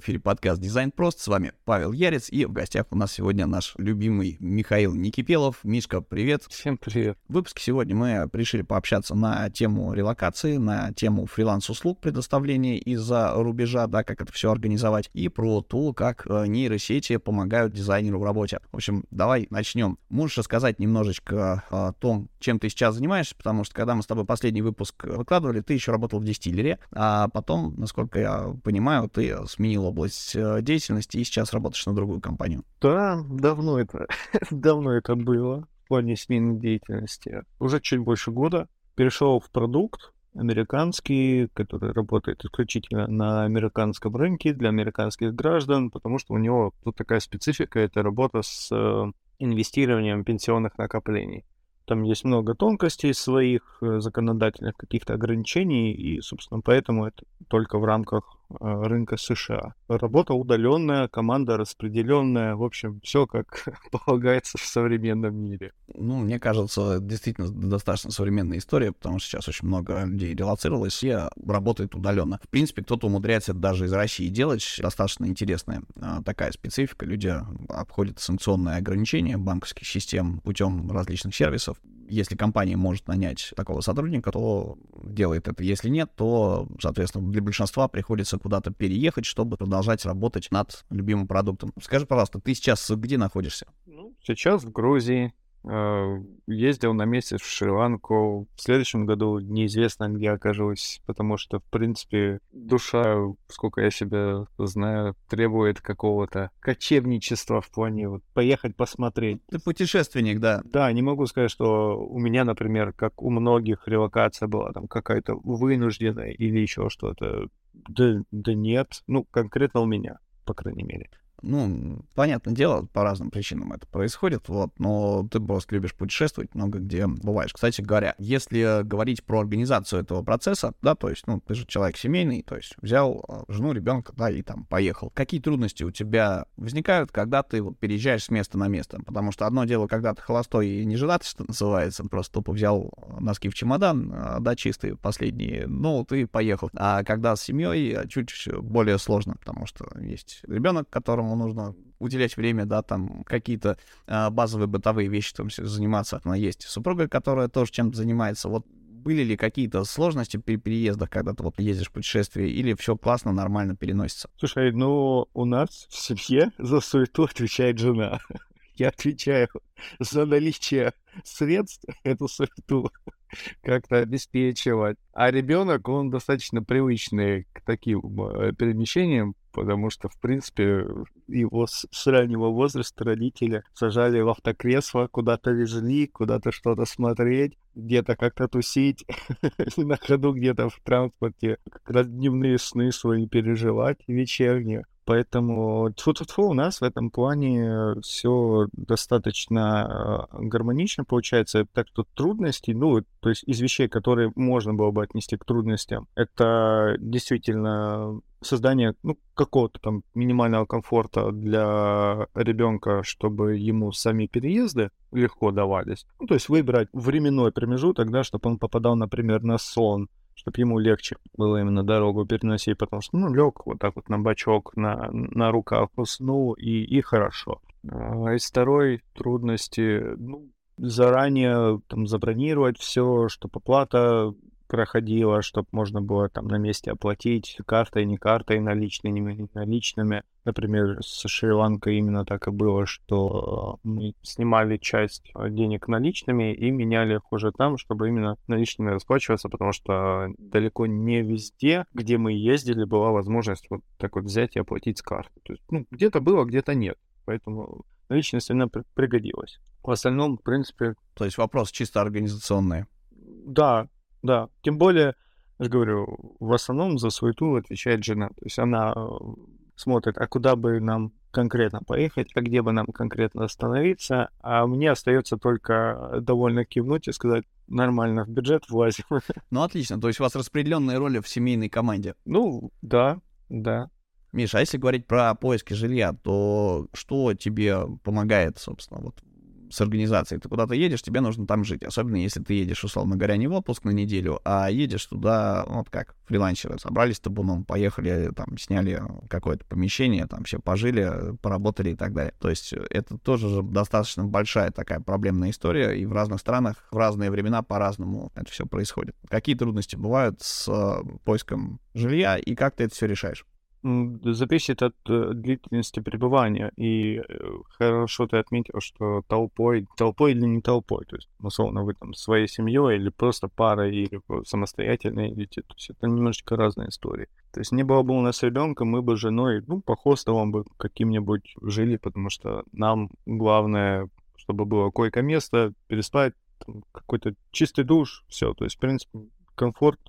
В эфире подкаст «Дизайн прост». С вами Павел Ярец, и в гостях у нас сегодня наш любимый Михаил Никипелов. Мишка, привет. Всем привет. В выпуске сегодня мы решили пообщаться на тему релокации, на тему фриланс-услуг предоставления из-за рубежа, да, как это все организовать, и про то, как э, нейросети помогают дизайнеру в работе. В общем, давай начнем. Можешь рассказать немножечко о том, чем ты сейчас занимаешься, потому что когда мы с тобой последний выпуск выкладывали, ты еще работал в дистиллере, а потом, насколько я понимаю, ты сменил область э, деятельности и сейчас работаешь на другую компанию. Да, давно это, давно это было в плане смены деятельности. Уже чуть больше года перешел в продукт американский, который работает исключительно на американском рынке для американских граждан, потому что у него тут такая специфика, это работа с э, инвестированием пенсионных накоплений. Там есть много тонкостей своих, э, законодательных каких-то ограничений, и, собственно, поэтому это только в рамках рынка США. Работа удаленная, команда распределенная, в общем, все как полагается в современном мире. Ну, мне кажется, действительно достаточно современная история, потому что сейчас очень много людей релацировалось и работает удаленно. В принципе, кто-то умудряется даже из России делать. Достаточно интересная а, такая специфика. Люди обходят санкционные ограничения банковских систем путем различных сервисов если компания может нанять такого сотрудника, то делает это. Если нет, то, соответственно, для большинства приходится куда-то переехать, чтобы продолжать работать над любимым продуктом. Скажи, пожалуйста, ты сейчас где находишься? Ну, сейчас в Грузии. Э, ездил на месяц в Шри-Ланку. В следующем году неизвестно, где окажусь, потому что, в принципе, душа, сколько я себя знаю, требует какого-то кочевничества в плане вот поехать посмотреть. Ты путешественник, да. Да, не могу сказать, что у меня, например, как у многих, релокация была там какая-то вынужденная или еще что-то. Да, да нет, ну, конкретно у меня, по крайней мере. Ну, понятное дело, по разным причинам это происходит, вот, но ты просто любишь путешествовать, много где бываешь. Кстати говоря, если говорить про организацию этого процесса, да, то есть, ну, ты же человек семейный, то есть взял а, жену, ребенка, да, и там поехал. Какие трудности у тебя возникают, когда ты вот переезжаешь с места на место? Потому что одно дело, когда ты холостой и не женатый, что называется, просто тупо взял носки в чемодан, а, да, чистые последние, ну, ты поехал. А когда с семьей, чуть более сложно, потому что есть ребенок, которому которому нужно уделять время, да, там какие-то э, базовые бытовые вещи там заниматься. Она есть супруга, которая тоже чем-то занимается. Вот были ли какие-то сложности при переездах, когда ты вот ездишь в путешествие, или все классно, нормально переносится? Слушай, ну, у нас в семье за суету отвечает жена. Я отвечаю за наличие средств эту суету как-то обеспечивать. А ребенок, он достаточно привычный к таким э, перемещениям, потому что, в принципе, его с, с раннего возраста родители сажали в автокресло, куда-то везли, куда-то что-то смотреть, где-то как-то тусить, на ходу где-то в транспорте, как раз дневные сны свои переживать вечерние. Поэтому тьфу -тьфу -тьфу, у нас в этом плане все достаточно э, гармонично получается. Так что трудности, ну, то есть из вещей, которые можно было бы отнести к трудностям, это действительно создание ну, какого-то там минимального комфорта для ребенка, чтобы ему сами переезды легко давались. Ну, то есть выбирать временной промежуток, да, чтобы он попадал, например, на сон, чтобы ему легче было именно дорогу переносить, потому что, ну, лег вот так вот на бочок, на, на руках, уснул, и, и хорошо. А из второй трудности, ну, заранее там забронировать все, чтобы оплата проходила, чтобы можно было там на месте оплатить картой, не картой, наличными, не наличными. Например, с Шри-Ланкой именно так и было, что мы снимали часть денег наличными и меняли их уже там, чтобы именно наличными расплачиваться, потому что далеко не везде, где мы ездили, была возможность вот так вот взять и оплатить с карты. То есть, ну, где-то было, где-то нет. Поэтому наличность она пригодилась. В остальном, в принципе... То есть вопрос чисто организационный. Да, да, тем более, я же говорю, в основном за суету отвечает жена. То есть она э, смотрит, а куда бы нам конкретно поехать, а где бы нам конкретно остановиться, а мне остается только довольно кивнуть и сказать, нормально, в бюджет влазим. Ну, отлично, то есть у вас распределенные роли в семейной команде. Ну, да, да. Миша, а если говорить про поиски жилья, то что тебе помогает, собственно, вот с организацией. Ты куда-то едешь, тебе нужно там жить. Особенно если ты едешь, условно говоря, не в отпуск на неделю, а едешь туда, ну, вот как фрилансеры. Собрались табуном, поехали, там, сняли какое-то помещение, там все пожили, поработали и так далее. То есть это тоже же достаточно большая такая проблемная история, и в разных странах в разные времена по-разному это все происходит. Какие трудности бывают с э, поиском жилья, и как ты это все решаешь? Зависит от э, длительности пребывания. И э, хорошо ты отметил, что толпой, толпой или не толпой, то есть, условно, вы там своей семьей или просто парой, или самостоятельно идете, то есть это немножечко разные истории. То есть не было бы у нас ребенка, мы бы женой, ну, по хостелам бы каким-нибудь жили, потому что нам главное, чтобы было койко-место, переспать, какой-то чистый душ, все. То есть, в принципе, комфорт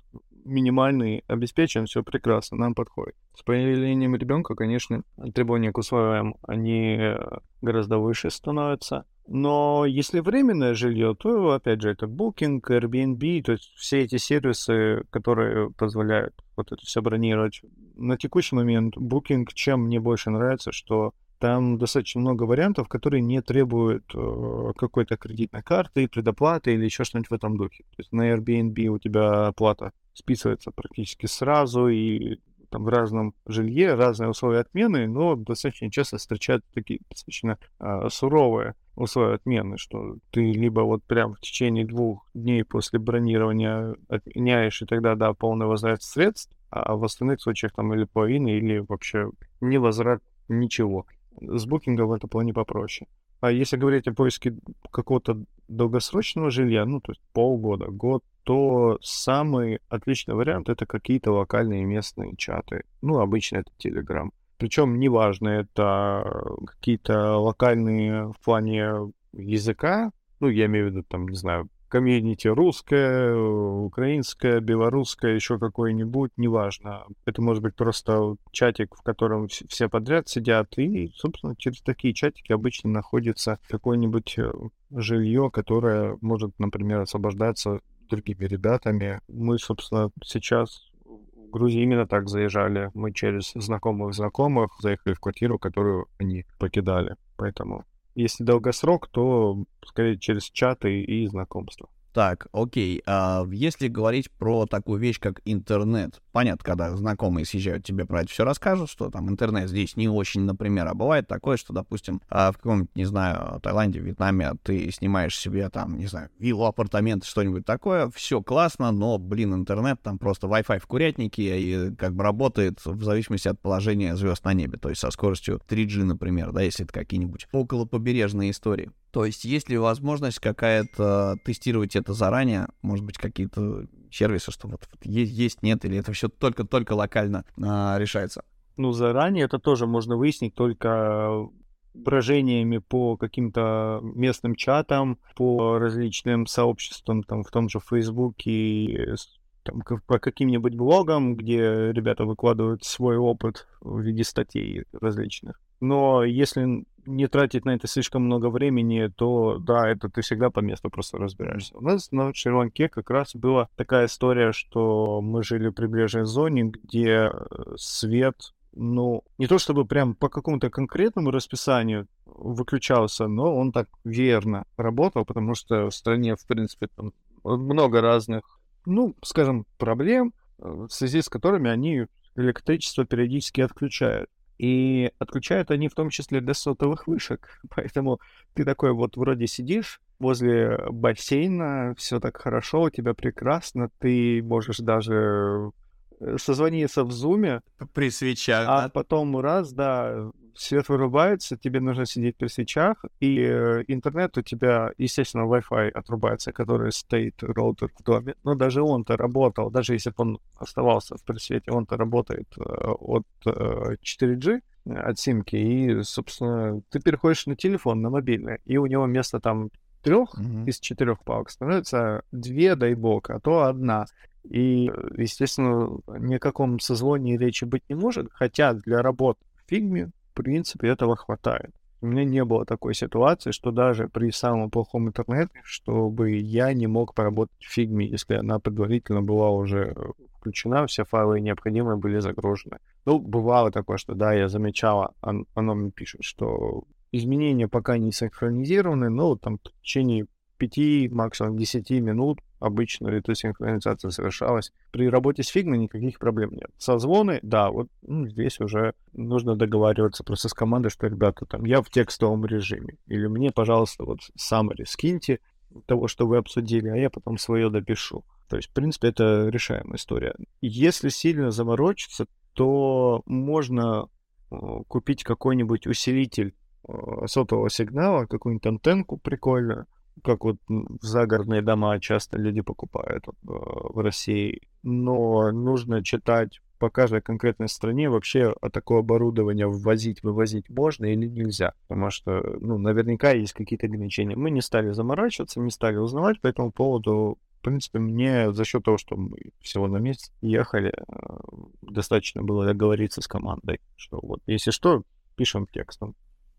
минимальный обеспечен, все прекрасно, нам подходит. С появлением ребенка, конечно, требования к условиям, они э, гораздо выше становятся. Но если временное жилье, то, опять же, это Booking, Airbnb, то есть все эти сервисы, которые позволяют вот это все бронировать. На текущий момент Booking, чем мне больше нравится, что там достаточно много вариантов, которые не требуют э, какой-то кредитной карты, предоплаты или еще что-нибудь в этом духе. То есть на Airbnb у тебя оплата списывается практически сразу, и там в разном жилье разные условия отмены, но достаточно часто встречают такие достаточно э, суровые условия отмены, что ты либо вот прям в течение двух дней после бронирования отменяешь, и тогда, да, полный возврат средств, а в остальных случаях там или половина, или вообще не возврат ничего. С букингом в этом плане попроще. А если говорить о поиске какого-то долгосрочного жилья, ну, то есть полгода, год, то самый отличный вариант это какие-то локальные местные чаты. Ну, обычно это Telegram. Причем неважно, это какие-то локальные в плане языка, ну, я имею в виду, там, не знаю, комьюнити русское, украинское, белорусское, еще какое-нибудь, неважно. Это может быть просто чатик, в котором все подряд сидят, и, собственно, через такие чатики обычно находится какое-нибудь э, жилье, которое может, например, освобождаться другими ребятами. Мы, собственно, сейчас в Грузии именно так заезжали. Мы через знакомых знакомых заехали в квартиру, которую они покидали. Поэтому если долгосрок, то скорее через чаты и знакомства. Так, окей. А если говорить про такую вещь, как интернет, понятно, когда знакомые съезжают, тебе про это все расскажут, что там интернет здесь не очень, например, а бывает такое, что, допустим, а в каком-нибудь, не знаю, Таиланде, Вьетнаме ты снимаешь себе там, не знаю, виллу, апартамент, что-нибудь такое, все классно, но, блин, интернет, там просто Wi-Fi в курятнике и как бы работает в зависимости от положения звезд на небе, то есть со скоростью 3G, например, да, если это какие-нибудь около побережные истории. То есть есть ли возможность какая-то тестировать это заранее? Может быть, какие-то сервисы, что вот, вот есть, есть, нет, или это все только-только локально а, решается? Ну, заранее это тоже можно выяснить только брожениями по каким-то местным чатам, по различным сообществам, там, в том же Фейсбуке, там, по каким-нибудь блогам, где ребята выкладывают свой опыт в виде статей различных. Но если не тратить на это слишком много времени, то да, это ты всегда по месту просто разбираешься. У нас на Шри-Ланке как раз была такая история, что мы жили в прибрежной зоне, где э, свет, ну, не то чтобы прям по какому-то конкретному расписанию выключался, но он так верно работал, потому что в стране, в принципе, там много разных, ну, скажем, проблем, э, в связи с которыми они электричество периодически отключают. И отключают они в том числе для сотовых вышек. Поэтому ты такой вот вроде сидишь возле бассейна, все так хорошо, у тебя прекрасно, ты можешь даже э, созвониться в зуме. При свечах. А да? потом раз, да, свет вырубается, тебе нужно сидеть при свечах, и э, интернет у тебя, естественно, Wi-Fi отрубается, который стоит роутер в доме, но даже он-то работал, даже если бы он оставался в пресвете, он-то работает э, от 4G, э, от симки, и, собственно, ты переходишь на телефон, на мобильный, и у него вместо там трех mm-hmm. из четырех палок становится две, дай бог, а то одна. И, естественно, ни о каком созвоне речи быть не может, хотя для работ в фигме в принципе, этого хватает. У меня не было такой ситуации, что даже при самом плохом интернете, чтобы я не мог поработать в фигме, если она предварительно была уже включена, все файлы необходимые были загружены. Ну, бывало такое, что да, я замечала, он, оно мне пишет, что изменения пока не синхронизированы, но там в течение 5, максимум 10 минут обычно эта синхронизация совершалась. При работе с фигмой никаких проблем нет. Созвоны, да, вот ну, здесь уже нужно договариваться просто с командой, что, ребята, там, я в текстовом режиме. Или мне, пожалуйста, вот summary скиньте того, что вы обсудили, а я потом свое допишу. То есть, в принципе, это решаемая история. Если сильно заморочиться, то можно э, купить какой-нибудь усилитель э, сотового сигнала, какую-нибудь антенку прикольную, как вот загородные дома часто люди покупают э, в России. Но нужно читать по каждой конкретной стране вообще а такое оборудование ввозить, вывозить можно или нельзя. Потому что, ну, наверняка есть какие-то ограничения. Мы не стали заморачиваться, не стали узнавать по этому поводу. В принципе, мне за счет того, что мы всего на месяц ехали, э, достаточно было договориться с командой, что вот, если что, пишем текстом.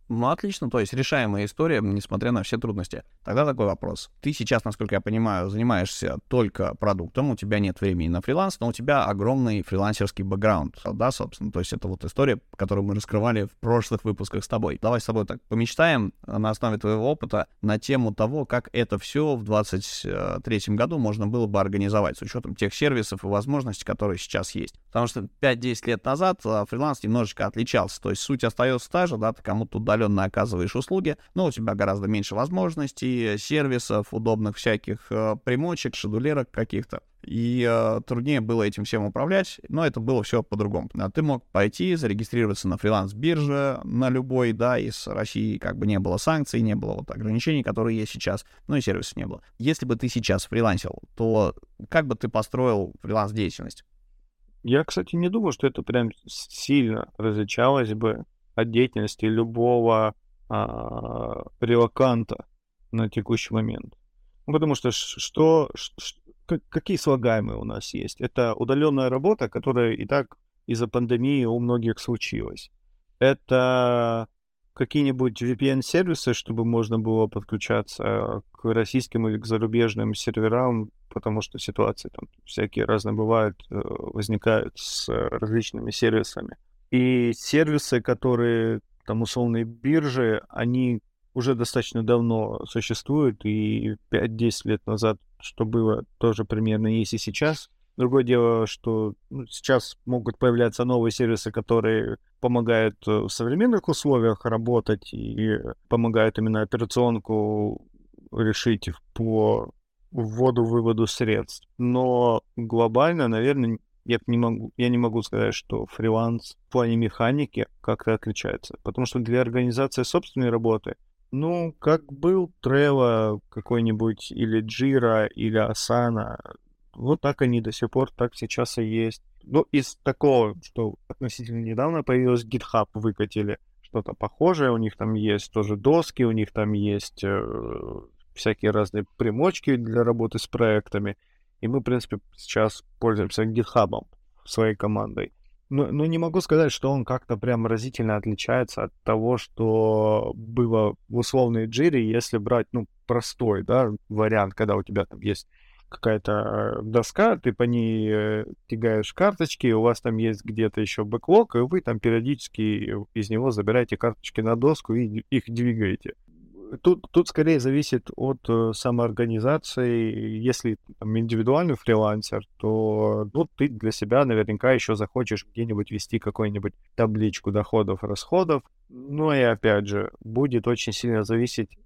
Ну, отлично, то есть решаемая история, несмотря на все трудности. Тогда такой вопрос. Ты сейчас, насколько я понимаю, занимаешься только продуктом, у тебя нет времени на фриланс, но у тебя огромный фрилансерский бэкграунд, да, собственно. То есть это вот история, которую мы раскрывали в прошлых выпусках с тобой. Давай с тобой так помечтаем на основе твоего опыта на тему того, как это все в 2023 году можно было бы организовать с учетом тех сервисов и возможностей, которые сейчас есть. Потому что 5-10 лет назад а, фриланс немножечко отличался. То есть суть остается та же, да, ты кому-то удаленно оказываешь услуги, но у тебя гораздо меньше возможностей, сервисов, удобных всяких э, примочек, шедулерок каких-то. И э, труднее было этим всем управлять, но это было все по-другому. А ты мог пойти, зарегистрироваться на фриланс-бирже, на любой, да, из России как бы не было санкций, не было вот ограничений, которые есть сейчас, ну и сервисов не было. Если бы ты сейчас фрилансил, то как бы ты построил фриланс-деятельность? Я, кстати, не думаю, что это прям сильно различалось бы от деятельности любого а, релаканта на текущий момент. Ну, потому что что, что, какие слагаемые у нас есть? Это удаленная работа, которая и так из-за пандемии у многих случилась. Это какие-нибудь VPN-сервисы, чтобы можно было подключаться к российским или к зарубежным серверам, потому что ситуации там всякие разные бывают, э, возникают с различными сервисами. И сервисы, которые там условные биржи, они уже достаточно давно существуют, и 5-10 лет назад, что было, тоже примерно есть и сейчас. Другое дело, что ну, сейчас могут появляться новые сервисы, которые помогают э, в современных условиях работать и помогают именно операционку решить по вводу-выводу средств. Но глобально, наверное, я не могу, я не могу сказать, что фриланс в плане механики как-то отличается. Потому что для организации собственной работы, ну, как был Trello какой-нибудь, или Jira, или Asana, вот так они до сих пор так сейчас и есть. Ну, из такого, что относительно недавно появилось GitHub, выкатили что-то похожее, у них там есть тоже доски, у них там есть э, всякие разные примочки для работы с проектами. И мы, в принципе, сейчас пользуемся GitHub своей командой. Но, но не могу сказать, что он как-то прям разительно отличается от того, что было в условной джире, если брать, ну, простой, да, вариант, когда у тебя там есть какая-то доска, ты по ней э, тягаешь карточки, у вас там есть где-то еще бэклог, и вы там периодически из него забираете карточки на доску и их двигаете тут, тут скорее зависит от э, самоорганизации. Если там, индивидуальный фрилансер, то ну, ты для себя наверняка еще захочешь где-нибудь вести какую-нибудь табличку доходов, расходов. Ну и опять же, будет очень сильно зависеть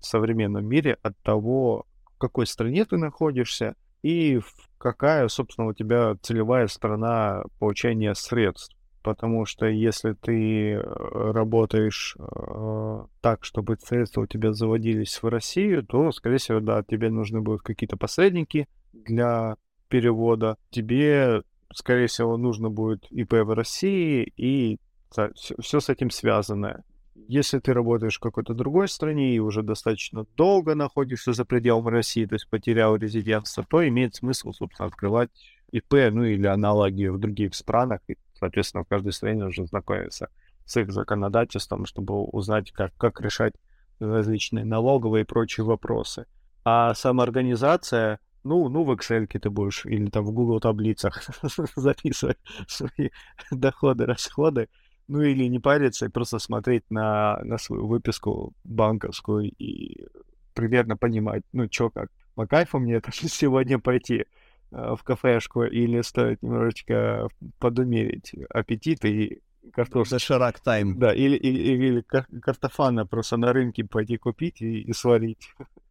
в современном мире от того, в какой стране ты находишься и какая, собственно, у тебя целевая страна получения средств потому что если ты э, работаешь э, так, чтобы средства у тебя заводились в Россию, то, скорее всего, да, тебе нужны будут какие-то посредники для перевода. Тебе, скорее всего, нужно будет ИП в России и все с этим связанное. Если ты работаешь в какой-то другой стране и уже достаточно долго находишься за пределами России, то есть потерял резидентство, то имеет смысл, собственно, открывать ИП, ну или аналоги в других странах, и Соответственно, в каждой стране нужно знакомиться с их законодательством, чтобы узнать, как, как решать различные налоговые и прочие вопросы. А самоорганизация, ну, ну в Excel ты будешь или там в Google таблицах записывать свои доходы, расходы. Ну или не париться и просто смотреть на, на свою выписку банковскую и примерно понимать, ну чё как. По кайфу мне это сегодня пойти э, в кафешку или стоит немножечко подумерить аппетит и картошку. Доширак тайм. Да, или, или, или картофана просто на рынке пойти купить и, и сварить.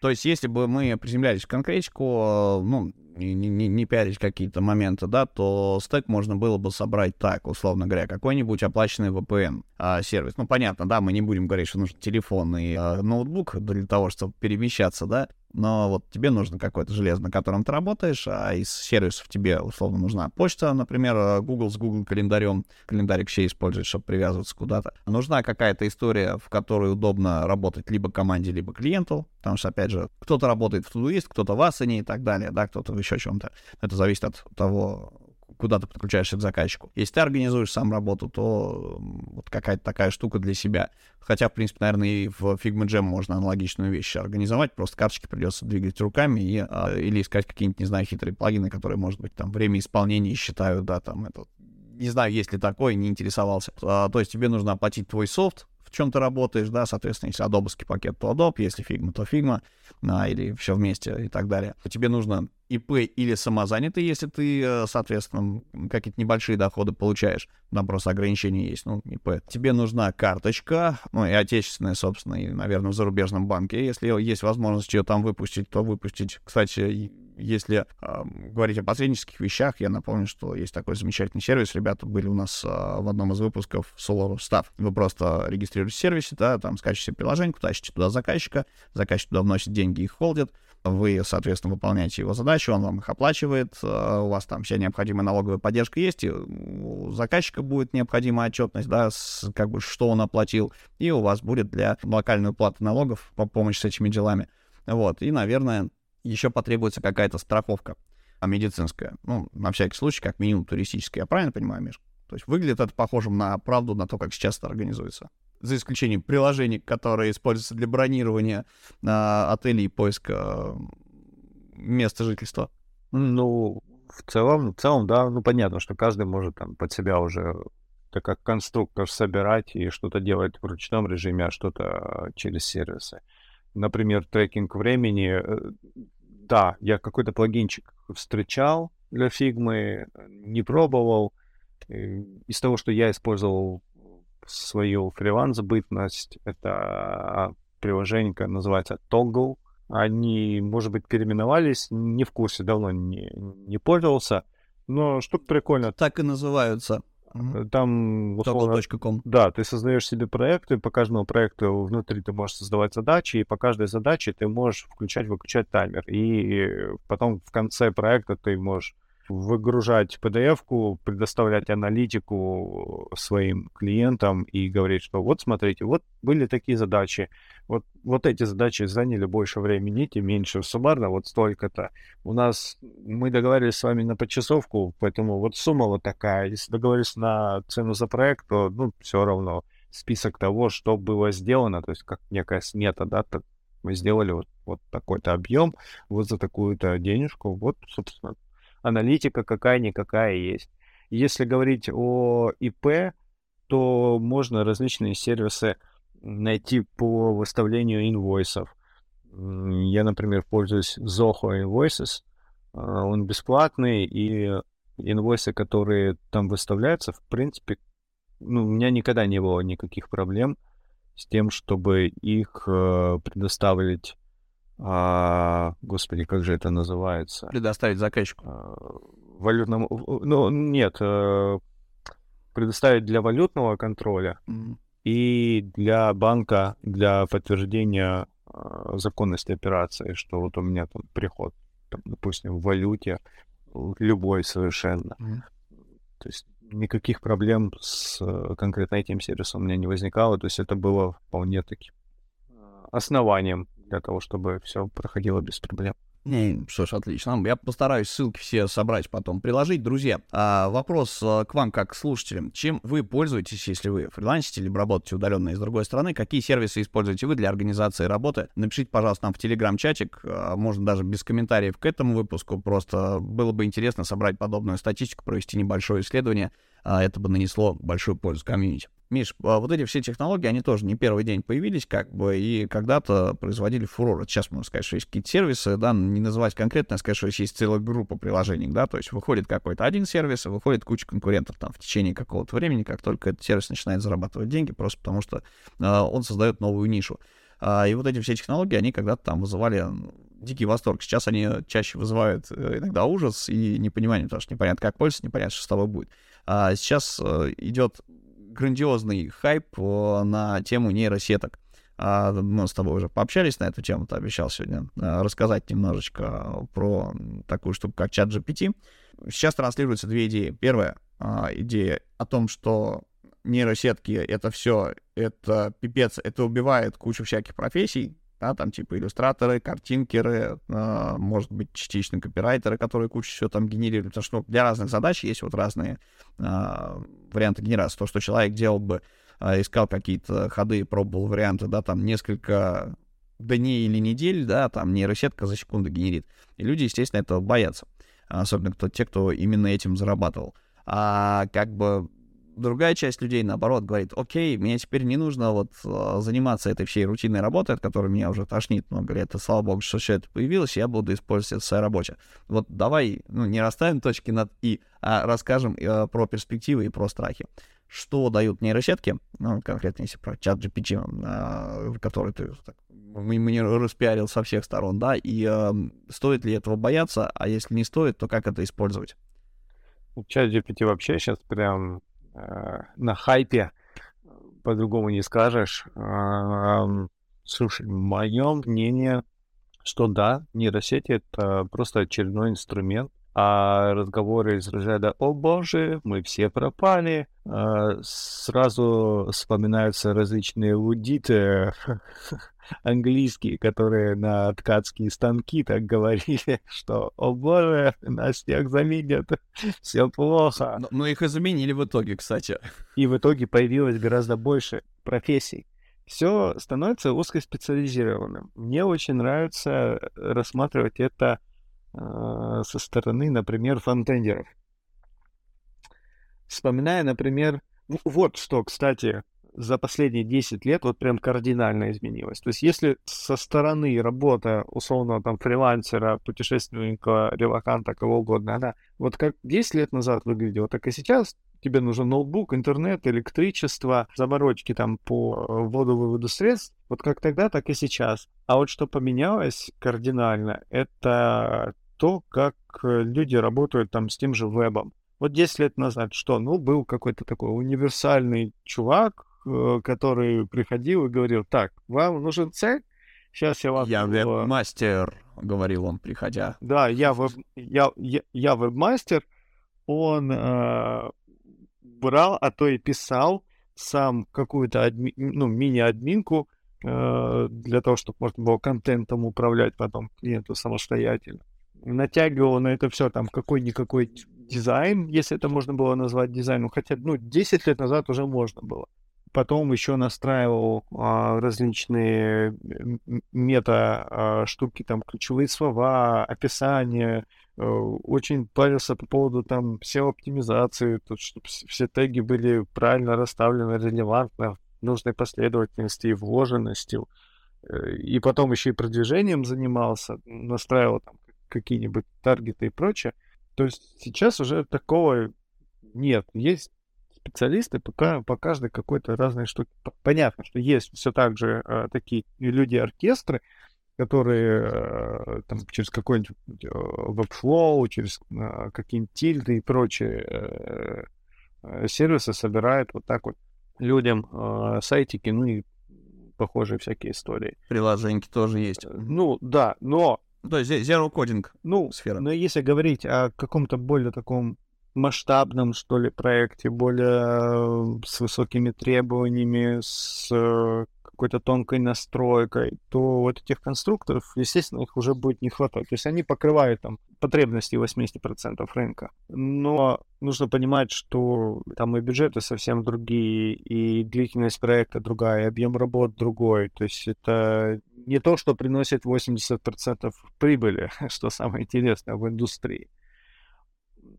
То есть, если бы мы приземлялись в конкретику, ну, не, не, не пиарить какие-то моменты, да, то стек можно было бы собрать так, условно говоря, какой-нибудь оплаченный VPN а, сервис. Ну, понятно, да, мы не будем говорить, что нужен телефон и а, ноутбук для того, чтобы перемещаться, да, но вот тебе нужно какое-то железо, на котором ты работаешь, а из сервисов тебе, условно, нужна почта, например, э, Google с Google календарем, календарик все используют, чтобы привязываться куда-то. Нужна какая-то история, в которой удобно работать либо команде, либо клиенту, потому что, опять же, кто-то работает в Todoist, кто-то в Asana и так далее, да, кто-то еще чем-то. Это зависит от того, куда ты подключаешься к заказчику. Если ты организуешь сам работу, то вот какая-то такая штука для себя. Хотя, в принципе, наверное, и в Figma Jam можно аналогичную вещь организовать. Просто карточки придется двигать руками и, а, или искать какие-нибудь, не знаю, хитрые плагины, которые, может быть, там время исполнения считают, да, там, это не знаю, есть ли такое, не интересовался. А, то есть тебе нужно оплатить твой софт, в чем ты работаешь, да, соответственно, если адобовский пакет, то Adobe, если Figma, то Figma, а, или все вместе и так далее. Тебе нужно ИП или самозанятый, если ты, э, соответственно, какие-то небольшие доходы получаешь. Там просто ограничения есть, ну, ИП. Тебе нужна карточка, ну, и отечественная, собственно, и, наверное, в зарубежном банке. Если есть возможность ее там выпустить, то выпустить. Кстати, если э, говорить о посреднических вещах, я напомню, что есть такой замечательный сервис. Ребята были у нас э, в одном из выпусков Solar Staff. Вы просто регистрируетесь в сервисе, да, там скачиваете приложение, тащите туда заказчика, заказчик туда вносит деньги, их холдит, вы, соответственно, выполняете его задачи, он вам их оплачивает, э, у вас там вся необходимая налоговая поддержка есть, и у заказчика будет необходимая отчетность, да, с, как бы, что он оплатил, и у вас будет для локальной уплаты налогов по помощи с этими делами. Вот, и, наверное, еще потребуется какая-то страховка медицинская. Ну, на всякий случай, как минимум туристическая. Я правильно понимаю, Миш? То есть выглядит это похожим на правду, на то, как сейчас это организуется за исключением приложений, которые используются для бронирования э, отелей и поиска места жительства? Ну, в целом, в целом, да, ну понятно, что каждый может там под себя уже так как конструктор собирать и что-то делать в ручном режиме, а что-то через сервисы. Например, трекинг времени. Э, да, я какой-то плагинчик встречал для фигмы, не пробовал. Из того, что я использовал свою фриланс-бытность. Это приложение называется Toggle. Они, может быть, переименовались, не в курсе, давно не, не пользовался. Но штука прикольная. Так и называются. Э, там условно, Да, ты создаешь себе проекты, по каждому проекту внутри ты можешь создавать задачи, и по каждой задаче ты можешь включать-выключать таймер. И потом в конце проекта ты можешь выгружать PDF-ку, предоставлять аналитику своим клиентам и говорить, что вот смотрите, вот были такие задачи, вот, вот эти задачи заняли больше времени, тем меньше суммарно, вот столько-то. У нас, мы договорились с вами на подчасовку, поэтому вот сумма вот такая. Если договорились на цену за проект, то, ну, все равно список того, что было сделано, то есть как некая смета, да, так мы сделали вот, вот такой-то объем, вот за такую-то денежку, вот, собственно, аналитика какая-никакая есть. Если говорить о ИП, то можно различные сервисы найти по выставлению инвойсов. Я, например, пользуюсь Zoho Invoices. А, он бесплатный, и инвойсы, которые там выставляются, в принципе, ну, у меня никогда не было никаких проблем с тем, чтобы их э, предоставить а, господи, как же это называется? Предоставить заказчику. А, валютному... Ну, нет, э, предоставить для валютного контроля mm-hmm. и для банка для подтверждения э, законности операции, что вот у меня там приход, там, допустим, в валюте, любой совершенно. Mm-hmm. То есть никаких проблем с э, конкретно этим сервисом у меня не возникало, то есть это было вполне таки основанием для того, чтобы все проходило без проблем. Не, что ж, отлично. Я постараюсь ссылки все собрать потом, приложить. Друзья, а, вопрос а, к вам как к слушателям. Чем вы пользуетесь, если вы фрилансите либо работаете удаленно из другой страны? Какие сервисы используете вы для организации работы? Напишите, пожалуйста, нам в телеграм-чатик. А, можно даже без комментариев к этому выпуску. Просто было бы интересно собрать подобную статистику, провести небольшое исследование это бы нанесло большую пользу комьюнити. Миш, а вот эти все технологии, они тоже не первый день появились, как бы, и когда-то производили фурор. Сейчас можно сказать, что есть какие-то сервисы, да, не называть конкретно, а сказать, что есть целая группа приложений, да, то есть выходит какой-то один сервис, и выходит куча конкурентов там в течение какого-то времени, как только этот сервис начинает зарабатывать деньги, просто потому что э, он создает новую нишу. А, и вот эти все технологии, они когда-то там вызывали дикий восторг. Сейчас они чаще вызывают э, иногда ужас и непонимание, потому что непонятно, как пользоваться, непонятно, что с тобой будет. А сейчас э, идет грандиозный хайп э, на тему нейросеток. А, мы с тобой уже пообщались на эту тему, ты обещал сегодня рассказать немножечко про такую штуку, как чат GPT. Сейчас транслируются две идеи. Первая идея о том, что нейросетки — это все, это пипец, это убивает кучу всяких профессий, да, там типа иллюстраторы, картинкеры, э, может быть, частично копирайтеры, которые кучу всего там генерируют, потому что ну, для разных задач есть вот разные э, варианты генерации. То, что человек делал бы, э, искал какие-то ходы, пробовал варианты, да, там несколько дней или недель, да, там нейросетка за секунду генерит. И люди, естественно, этого боятся. Особенно кто, те, кто именно этим зарабатывал. А как бы другая часть людей, наоборот, говорит, окей, мне теперь не нужно вот а, заниматься этой всей рутинной работой, от которой меня уже тошнит много лет, и слава богу, что все это появилось, я буду использовать это в своей работе. Вот давай, ну, не расставим точки над «и», а расскажем э, про перспективы и про страхи. Что дают нейросетки, ну, конкретно если про чат GPT, э, который ты так, мне распиарил со всех сторон, да, и э, стоит ли этого бояться, а если не стоит, то как это использовать? Чат GPT вообще сейчас прям Э, на хайпе, по-другому не скажешь. Слушай, мое мнение, что да, нейросети — это просто очередной инструмент, а разговоры из разряда «О боже, мы все пропали», э, сразу вспоминаются различные лудиты английские, которые на ткацкие станки так говорили, что «О боже, нас всех заменят, все плохо». Но, но их и заменили в итоге, кстати. И в итоге появилось гораздо больше профессий. Все становится узкоспециализированным. Мне очень нравится рассматривать это э, со стороны, например, фронтендеров. Вспоминая, например, вот что, кстати, за последние 10 лет вот прям кардинально изменилось. То есть если со стороны работа, условно, там, фрилансера, путешественника, релаканта, кого угодно, она вот как 10 лет назад выглядела, так и сейчас тебе нужен ноутбук, интернет, электричество, заморочки там по вводу-выводу средств, вот как тогда, так и сейчас. А вот что поменялось кардинально, это то, как люди работают там с тем же вебом. Вот 10 лет назад что? Ну, был какой-то такой универсальный чувак, Э, который приходил и говорил, так, вам нужен цель? Сейчас я вам... Я веб-мастер, говорил он, приходя. Да, я, веб... я, я, я веб-мастер. Он э, брал, а то и писал сам какую-то адми... ну, мини-админку э, для того, чтобы можно было контентом управлять потом клиенту самостоятельно. Натягивал на это все там какой-никакой дизайн, если это можно было назвать дизайном, хотя, ну, 10 лет назад уже можно было. Потом еще настраивал а, различные мета-штуки, а, там, ключевые слова, описание. А, очень парился по поводу там SEO-оптимизации, чтобы все теги были правильно расставлены, релевантно, в нужной последовательности и вложенности. Э, и потом еще и продвижением занимался, настраивал там какие-нибудь таргеты и прочее. То есть сейчас уже такого нет. Есть специалисты пока по каждой какой-то разной штуке. Понятно, что есть все так же э, такие люди-оркестры, которые э, там через какой-нибудь э, Webflow, через э, какие-нибудь тильды и прочие э, э, сервисы собирают вот так вот людям э, сайтики, ну и похожие всякие истории. Приложения тоже есть. Э, ну, да, но... То есть zero кодинг ну, сфера. Но если говорить о каком-то более таком масштабном, что ли, проекте, более с высокими требованиями, с э, какой-то тонкой настройкой, то вот этих конструкторов, естественно, их уже будет не хватать. То есть они покрывают там потребности 80% рынка. Но нужно понимать, что там и бюджеты совсем другие, и длительность проекта другая, и объем работ другой. То есть это не то, что приносит 80% прибыли, что самое интересное в индустрии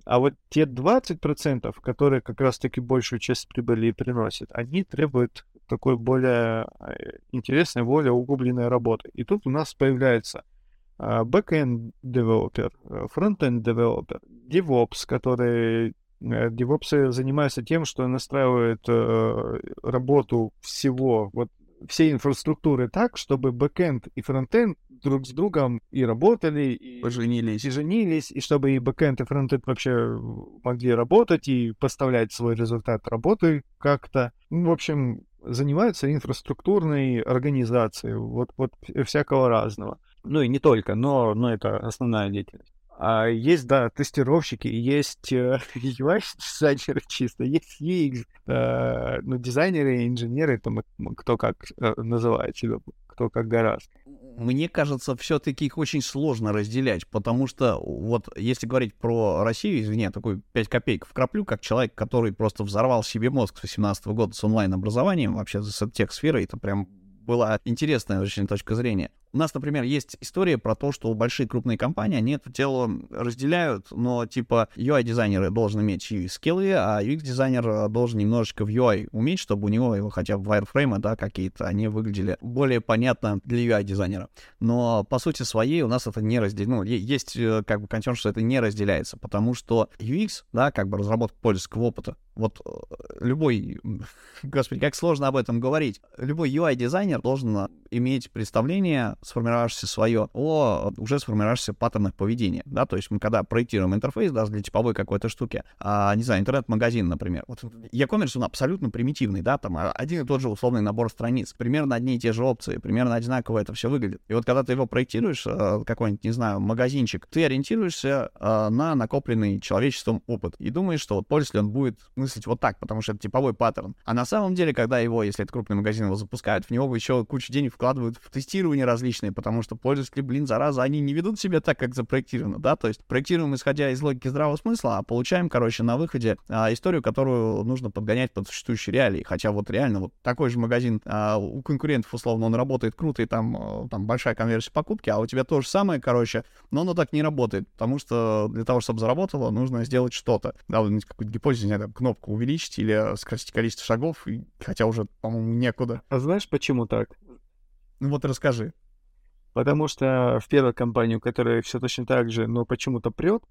А вот те 20%, которые как раз-таки большую часть прибыли приносят, они требуют такой более э, интересной, более углубленной работы. И тут у нас появляется а, backend девелопер, frontend девелопер, DevOps, который DevOps занимаются тем, что настраивают э, работу всего, вот всей инфраструктуры так, чтобы бэкэнд и фронтенд друг с другом и работали, и поженились, и женились, и чтобы и бэкэнд, и фронтенд вообще могли работать и поставлять свой результат работы как-то. Ну, в общем, занимаются инфраструктурной организацией, вот, вот всякого разного. Ну и не только, но, но это основная деятельность. А есть, да, тестировщики, есть э, UI-дизайнеры чисто, есть UX, э, ну, дизайнеры, инженеры, там, кто как э, называет себя, кто как гораздо. Мне кажется, все-таки их очень сложно разделять, потому что вот если говорить про Россию, извини, такой 5 копеек вкраплю, как человек, который просто взорвал себе мозг с 18 года с онлайн-образованием, вообще с тех сферой, это прям была интересная очень точка зрения. У нас, например, есть история про то, что большие крупные компании, они это дело разделяют, но типа UI-дизайнер должен иметь скиллы, а UX-дизайнер э, должен немножечко в UI уметь, чтобы у него его хотя бы wireframe, да, какие-то, они выглядели более понятно для UI-дизайнера. Но по сути своей у нас это не разделено. Ну, есть э, как бы контент, что это не разделяется, потому что UX, да, как бы разработка пользовательского опыта, вот э, любой, господи, как сложно об этом говорить, любой UI-дизайнер должен иметь представление сформировавшееся свое, о уже сформировавшихся паттернах поведения, да, то есть мы когда проектируем интерфейс, даже для типовой какой-то штуки, а, не знаю, интернет-магазин, например, вот e-commerce, он абсолютно примитивный, да, там а, один и тот же условный набор страниц, примерно одни и те же опции, примерно одинаково это все выглядит. И вот когда ты его проектируешь, а, какой-нибудь, не знаю, магазинчик, ты ориентируешься а, на накопленный человечеством опыт и думаешь, что вот пользователь, он будет мыслить вот так, потому что это типовой паттерн. А на самом деле, когда его, если это крупный магазин, его запускают, в него еще кучу денег вкладывают в тестирование различные, потому что пользователи, блин, зараза, они не ведут себя так, как запроектировано, да, то есть проектируем исходя из логики здравого смысла, а получаем, короче, на выходе а, историю, которую нужно подгонять под существующие реалии, хотя вот реально вот такой же магазин а, у конкурентов, условно, он работает круто, и там, а, там большая конверсия покупки, а у тебя то же самое, короче, но оно так не работает, потому что для того, чтобы заработало, нужно сделать что-то, да, какую-то гипотезу, не знаю, кнопку увеличить или сократить количество шагов, и, хотя уже, по-моему, некуда. А знаешь, почему так? Ну вот расскажи. Потому что в первой компании, у которой все точно так же, но почему-то прет,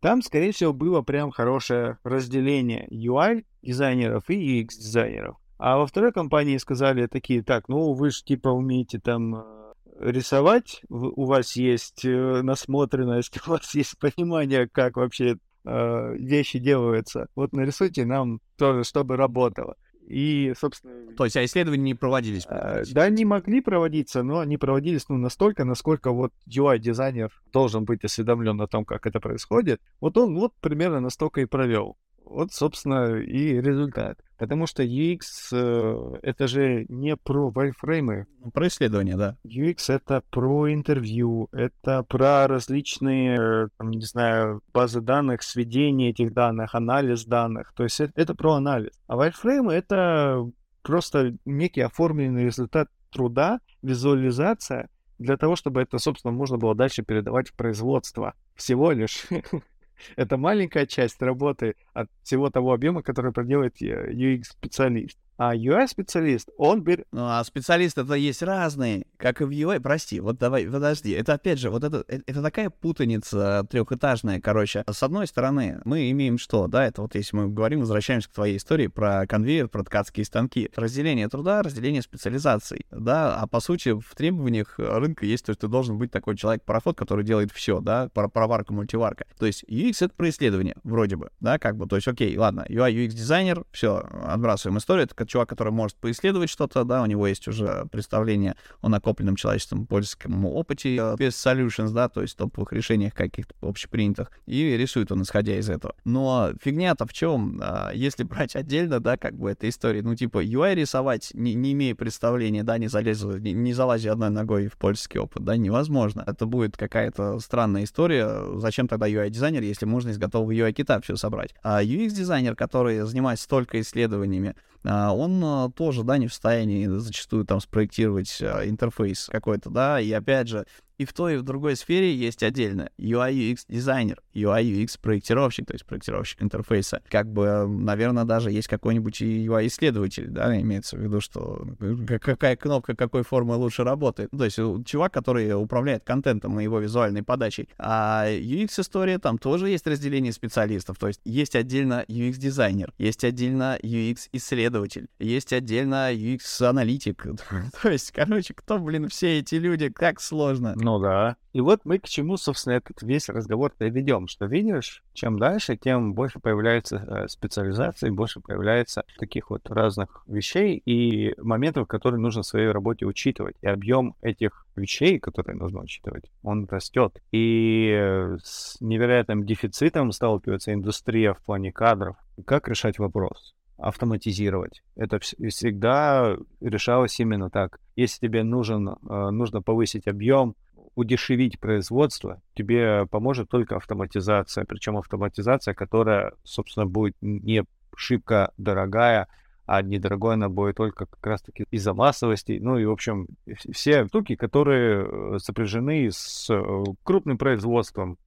там, скорее всего, было прям хорошее разделение UI-дизайнеров и UX-дизайнеров. А во второй компании сказали такие, так, ну вы же типа умеете там э, рисовать, у вас есть э, насмотренность, у вас есть понимание, как вообще э, вещи делаются. Вот нарисуйте нам тоже, чтобы работало. И, собственно... То есть, а исследования не проводились? А, да, не могли проводиться, но они проводились ну, настолько, насколько вот UI-дизайнер должен быть осведомлен о том, как это происходит. Вот он вот примерно настолько и провел. Вот, собственно, и результат. Потому что UX э, это же не про вайфреймы. Ну, про исследования, да. UX это про интервью, это про различные, там, не знаю, базы данных, сведение этих данных, анализ данных. То есть это, это про анализ. А вайфреймы это просто некий оформленный результат труда, визуализация для того, чтобы это, собственно, можно было дальше передавать в производство. Всего лишь. Это маленькая часть работы от всего того объема, который проделает э, UX-специалист. А UI-специалист, он берет... Ну, а специалисты-то есть разные, как и в UI. Прости, вот давай, подожди. Это, опять же, вот это, э, это такая путаница трехэтажная, короче. С одной стороны, мы имеем что, да, это вот если мы говорим, возвращаемся к твоей истории про конвейер, про ткацкие станки. Разделение труда, разделение специализаций, да, а по сути в требованиях рынка есть то, что ты должен быть такой человек-пароход, который делает все, да, про проварка, мультиварка. То есть UX — это про исследование, вроде бы, да, как бы, то есть, окей, ладно, UI, UX-дизайнер, все, отбрасываем историю, это чувак, который может поисследовать что-то, да, у него есть уже представление о накопленном человечеством пользовательском опыте без solutions, да, то есть топовых решениях каких-то общепринятых, и рисует он исходя из этого. Но фигня-то в чем? А, если брать отдельно, да, как бы эта история, ну, типа, UI рисовать, не, не имея представления, да, не, залезу, не, не залазя одной ногой в пользовательский опыт, да, невозможно. Это будет какая-то странная история. Зачем тогда UI-дизайнер, если можно из готового UI-кита все собрать? А UX-дизайнер, который занимается только исследованиями, он а, тоже, да, не в состоянии зачастую там спроектировать а, интерфейс какой-то, да, и опять же, И в той, и в другой сфере есть отдельно UI UX дизайнер, UI UX проектировщик, то есть проектировщик интерфейса. Как бы, наверное, даже есть какой-нибудь UI исследователь, да, имеется в виду, что какая кнопка какой формы лучше работает. То есть чувак, который управляет контентом и его визуальной подачей. А UX история там тоже есть разделение специалистов. То есть есть отдельно UX дизайнер, есть отдельно UX исследователь, есть отдельно UX аналитик. То есть, короче, кто, блин, все эти люди, как сложно. Ну да. И вот мы к чему, собственно, этот весь разговор ведем, что видишь, чем дальше, тем больше появляется э, специализации, больше появляется таких вот разных вещей и моментов, которые нужно в своей работе учитывать. И объем этих вещей, которые нужно учитывать, он растет. И с невероятным дефицитом сталкивается индустрия в плане кадров. Как решать вопрос? автоматизировать. Это всегда решалось именно так. Если тебе нужен, э, нужно повысить объем, удешевить производство, тебе поможет только автоматизация. Причем автоматизация, которая, собственно, будет не шибко дорогая, а недорогой она будет только как раз-таки из-за массовости. Ну и, в общем, все штуки, которые э, сопряжены с э, крупным производством,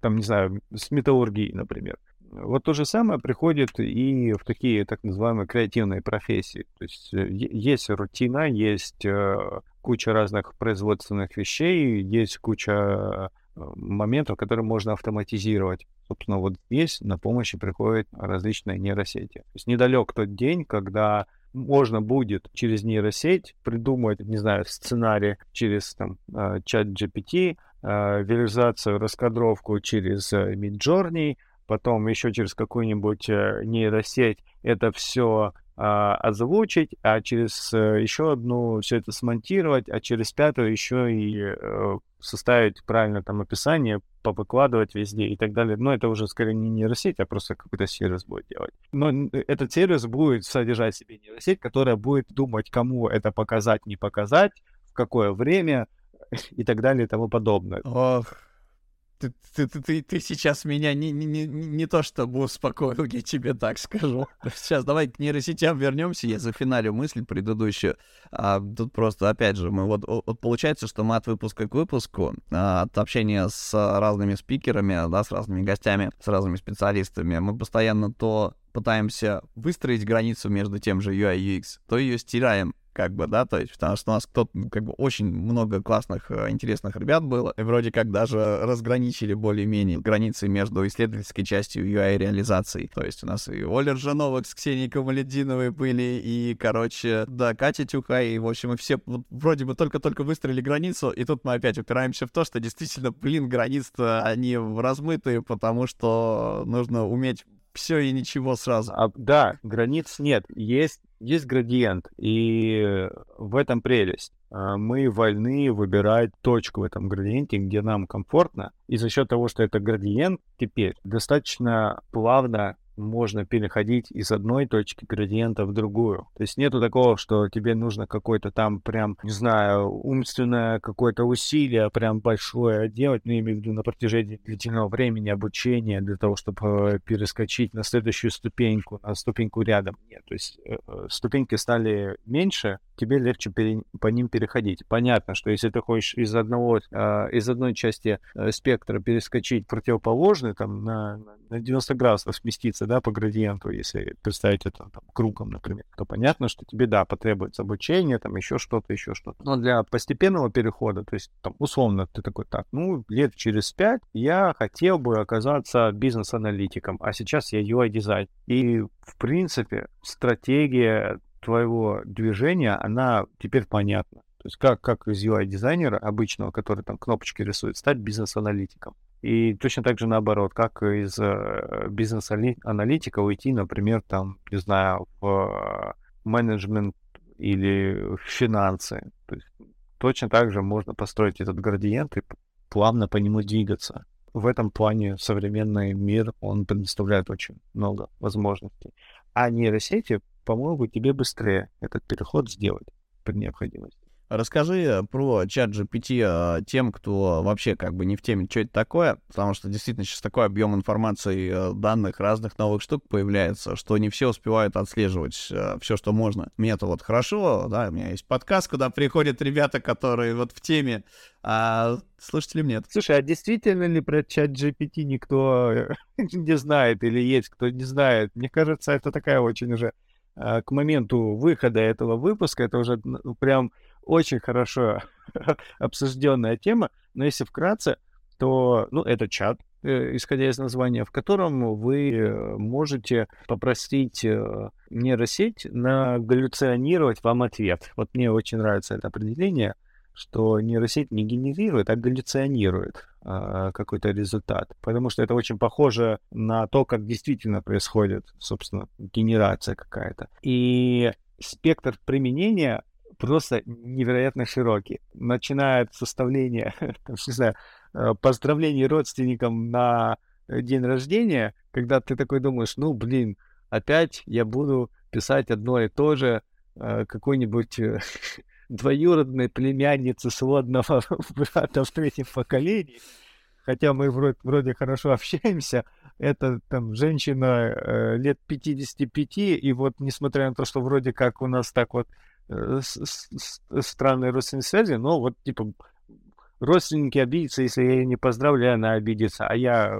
там, не знаю, с металлургией, например. Вот то же самое приходит и в такие так называемые креативные профессии. То есть э, есть рутина, есть куча разных производственных вещей, есть куча моментов, которые можно автоматизировать. Собственно, вот здесь на помощь приходят различные нейросети. То есть недалек тот день, когда можно будет через нейросеть придумать, не знаю, сценарий через там а, чат GPT, а, визуализацию, раскадровку через э, Midjourney, потом еще через какую-нибудь э, нейросеть это все а, озвучить, а через э, еще одну все это смонтировать, а через пятую еще и э, составить правильно там описание, повыкладывать везде и так далее. Но это уже скорее не нейросеть, а просто какой-то сервис будет делать. Но э, этот сервис будет содержать в себе нейросеть, которая будет думать, кому это показать, не показать, в какое время и так далее и тому подобное. Ох, ты, ты, ты, ты, ты сейчас меня не, не, не, не то чтобы успокоил, я тебе так скажу. Сейчас давай к нейросетям вернемся, я зафиналю мысль предыдущую. А, тут просто, опять же, мы вот, вот получается, что мы от выпуска к выпуску, а, от общения с разными спикерами, да, с разными гостями, с разными специалистами, мы постоянно то пытаемся выстроить границу между тем же UI и UX, то ее стираем как бы, да, то есть, потому что у нас кто-то, как бы, очень много классных, э, интересных ребят было, и вроде как даже разграничили более-менее границы между исследовательской частью UI-реализацией, то есть у нас и Оля Ржановок с Ксенией Камалединовой были, и, короче, да, Катя Тюхай, и, в общем, и все вот, вроде бы только-только выстроили границу, и тут мы опять упираемся в то, что действительно, блин, границы, они размытые, потому что нужно уметь все и ничего сразу. А, да, границ нет. Есть, есть градиент, и в этом прелесть. А, мы вольны выбирать точку в этом градиенте, где нам комфортно. И за счет того, что это градиент, теперь достаточно плавно можно переходить из одной точки градиента в другую. То есть нету такого, что тебе нужно какое-то там прям, не знаю, умственное какое-то усилие прям большое делать, ну, я имею в виду на протяжении длительного времени обучения для того, чтобы э, перескочить на следующую ступеньку, на ступеньку рядом. Нет, то есть э, э, ступеньки стали меньше, тебе легче пере, по ним переходить. Понятно, что если ты хочешь из одного, э, из одной части спектра перескочить противоположный, там, на, на 90 градусов сместиться, да, по градиенту, если представить это там, кругом, например, то понятно, что тебе, да, потребуется обучение, там, еще что-то, еще что-то. Но для постепенного перехода, то есть, там, условно, ты такой, так, ну, лет через пять я хотел бы оказаться бизнес-аналитиком, а сейчас я UI-дизайн. И, в принципе, стратегия твоего движения, она теперь понятна. То есть как, как из UI-дизайнера обычного, который там кнопочки рисует, стать бизнес-аналитиком. И точно так же наоборот, как из э, бизнес-аналитика уйти, например, там, не знаю, в менеджмент или в финансы. То есть точно так же можно построить этот градиент и плавно по нему двигаться. В этом плане современный мир, он предоставляет очень много возможностей. А нейросети помогут тебе быстрее этот переход сделать при необходимости. Расскажи про чат GPT а, тем, кто вообще как бы не в теме, что это такое, потому что действительно сейчас такой объем информации, э, данных, разных новых штук появляется, что не все успевают отслеживать э, все, что можно. Мне-то вот хорошо, да, у меня есть подкаст, куда приходят ребята, которые вот в теме, а слушателям нет. Слушай, а действительно ли про чат GPT никто не знает или есть кто не знает? Мне кажется, это такая очень уже а, к моменту выхода этого выпуска, это уже прям очень хорошо обсужденная тема, но если вкратце, то, ну, это чат, э, исходя из названия, в котором вы э, можете попросить э, нейросеть на галлюционировать вам ответ. Вот мне очень нравится это определение — что нейросеть не генерирует, а галлюционирует э, какой-то результат. Потому что это очень похоже на то, как действительно происходит, собственно, генерация какая-то. И спектр применения просто невероятно широкий. Начиная от составления, не знаю, а, поздравлений родственникам на день рождения, когда ты такой думаешь, ну, блин, опять я буду писать одно и то же, а, какой-нибудь э, двоюродной племянницы сводного брата в третьем поколении, хотя мы вроде, вроде хорошо общаемся, это там женщина э, лет 55, и вот несмотря на то, что вроде как у нас так вот э, странные родственные связи, но вот типа родственники обидятся, если я ее не поздравляю, она обидится, а я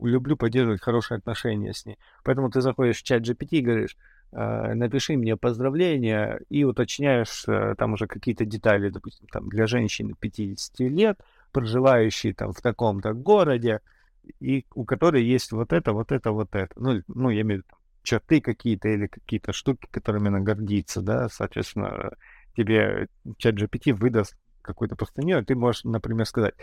люблю поддерживать хорошие отношения с ней. Поэтому ты заходишь в чат GPT и говоришь, Э, напиши мне поздравления и уточняешь э, там уже какие-то детали, допустим, там для женщины 50 лет, проживающей там в таком-то городе, и у которой есть вот это, вот это, вот это. Ну, ну я имею в виду черты какие-то или какие-то штуки, которыми она гордится, да, соответственно, тебе чат GPT выдаст какую-то простыню, и ты можешь, например, сказать,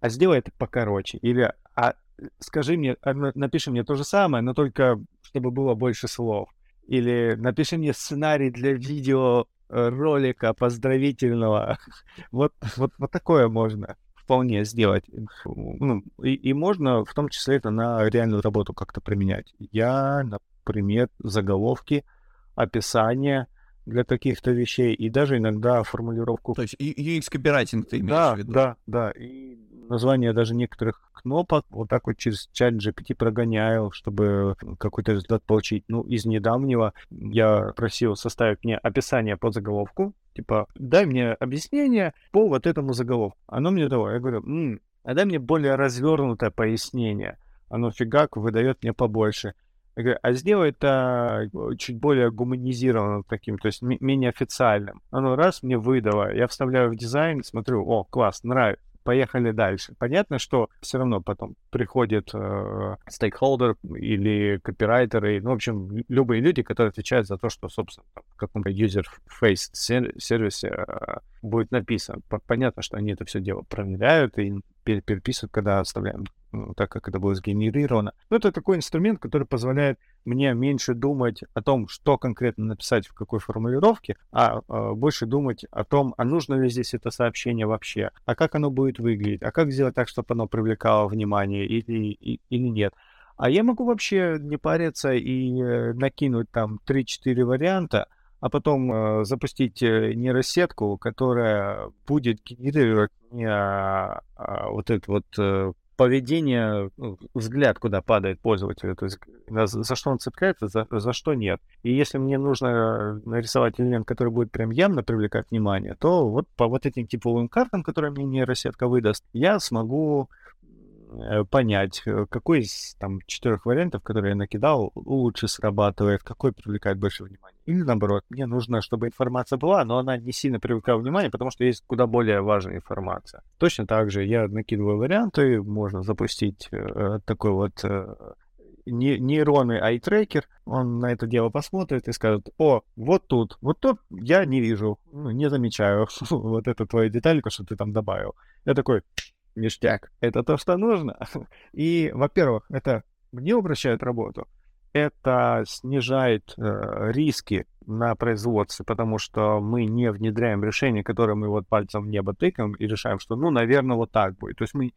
а сделай это покороче, или а скажи мне, а, напиши мне то же самое, но только чтобы было больше слов. Или напиши мне сценарий для видео э, поздравительного. вот, вот, вот такое можно вполне сделать. Ну, и, и можно в том числе это на реальную работу как-то применять. Я, например, заголовки, описание для каких-то вещей и даже иногда формулировку. То есть UX-копирайтинг ты имеешь да, в виду? Да, да. И название даже некоторых кнопок вот так вот через чат GPT прогоняю, чтобы какой-то результат получить. Ну, из недавнего я просил составить мне описание по заголовку, типа, дай мне объяснение по вот этому заголовку. Оно мне дало. Я говорю, м-м, а дай мне более развернутое пояснение. Оно фигак выдает мне побольше. Я говорю, а сделай это чуть более гуманизированным таким, то есть менее официальным. Оно раз мне выдало, я вставляю в дизайн, смотрю, о, класс, нравится поехали дальше. Понятно, что все равно потом приходит э, стейкхолдер или копирайтеры, ну, в общем, любые люди, которые отвечают за то, что, собственно, в каком-то user-face сервисе э, будет написано. Понятно, что они это все дело проверяют и переписывают, когда оставляем так, как это было сгенерировано. Но это такой инструмент, который позволяет мне меньше думать о том, что конкретно написать в какой формулировке, а, а больше думать о том, а нужно ли здесь это сообщение вообще, а как оно будет выглядеть, а как сделать так, чтобы оно привлекало внимание или, или нет. А я могу вообще не париться и э, накинуть там 3-4 варианта, а потом э, запустить э, нейросетку, которая будет генерировать мне а, вот этот вот э, поведение, ну, взгляд, куда падает пользователь, то есть за что он цепляется, за, за что нет. И если мне нужно нарисовать элемент, который будет прям явно привлекать внимание, то вот по вот этим типовым картам, которые мне нейросетка выдаст, я смогу Э, понять, э, какой из там четырех вариантов, которые я накидал, лучше срабатывает, какой привлекает больше внимания. Или наоборот, мне нужно, чтобы информация была, но она не сильно привлекала внимание, потому что есть куда более важная информация. Точно так же я накидываю варианты, можно запустить э, такой вот э, нейронный ай-трекер, он на это дело посмотрит и скажет, о, вот тут, вот тут я не вижу, ну, не замечаю вот эту твою детальку, что ты там добавил. Я такой, ништяк. Это то, что нужно. И, во-первых, это мне упрощает работу. Это снижает э, риски на производстве, потому что мы не внедряем решение, которое мы вот пальцем в небо тыкаем и решаем, что, ну, наверное, вот так будет. То есть мы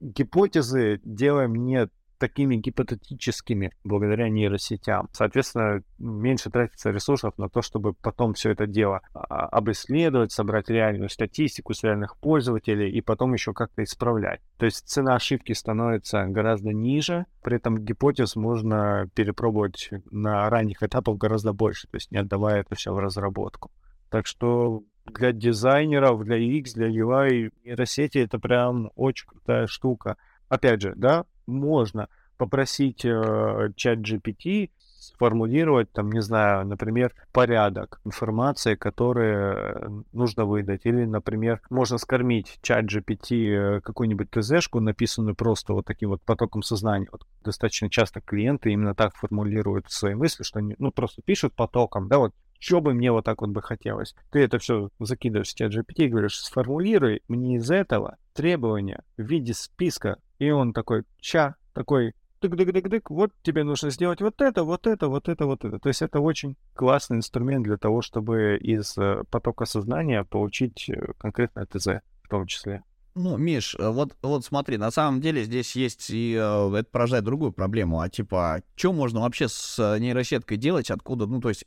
гипотезы делаем не такими гипотетическими благодаря нейросетям. Соответственно, меньше тратится ресурсов на то, чтобы потом все это дело а, обследовать, собрать реальную статистику с реальных пользователей и потом еще как-то исправлять. То есть цена ошибки становится гораздо ниже, при этом гипотез можно перепробовать на ранних этапах гораздо больше, то есть не отдавая это все в разработку. Так что для дизайнеров, для UX, для UI нейросети это прям очень крутая штука. Опять же, да, можно попросить э, чат GPT сформулировать, там, не знаю, например, порядок информации, который нужно выдать. Или, например, можно скормить чат GPT э, какую-нибудь ТЗ-шку, написанную просто вот таким вот потоком сознания. Вот достаточно часто клиенты именно так формулируют свои мысли, что они, ну, просто пишут потоком, да, вот что бы мне вот так вот бы хотелось. Ты это все закидываешь в чат GPT и говоришь, сформулируй мне из этого требования в виде списка. И он такой, ча, такой, тык-дык-дык-дык, вот тебе нужно сделать вот это, вот это, вот это, вот это. То есть это очень классный инструмент для того, чтобы из э, потока сознания получить э, конкретное ТЗ в том числе. Ну, Миш, э, вот, вот смотри, на самом деле здесь есть и это порождает другую проблему, а типа, что можно вообще с нейросеткой делать, откуда, ну, то есть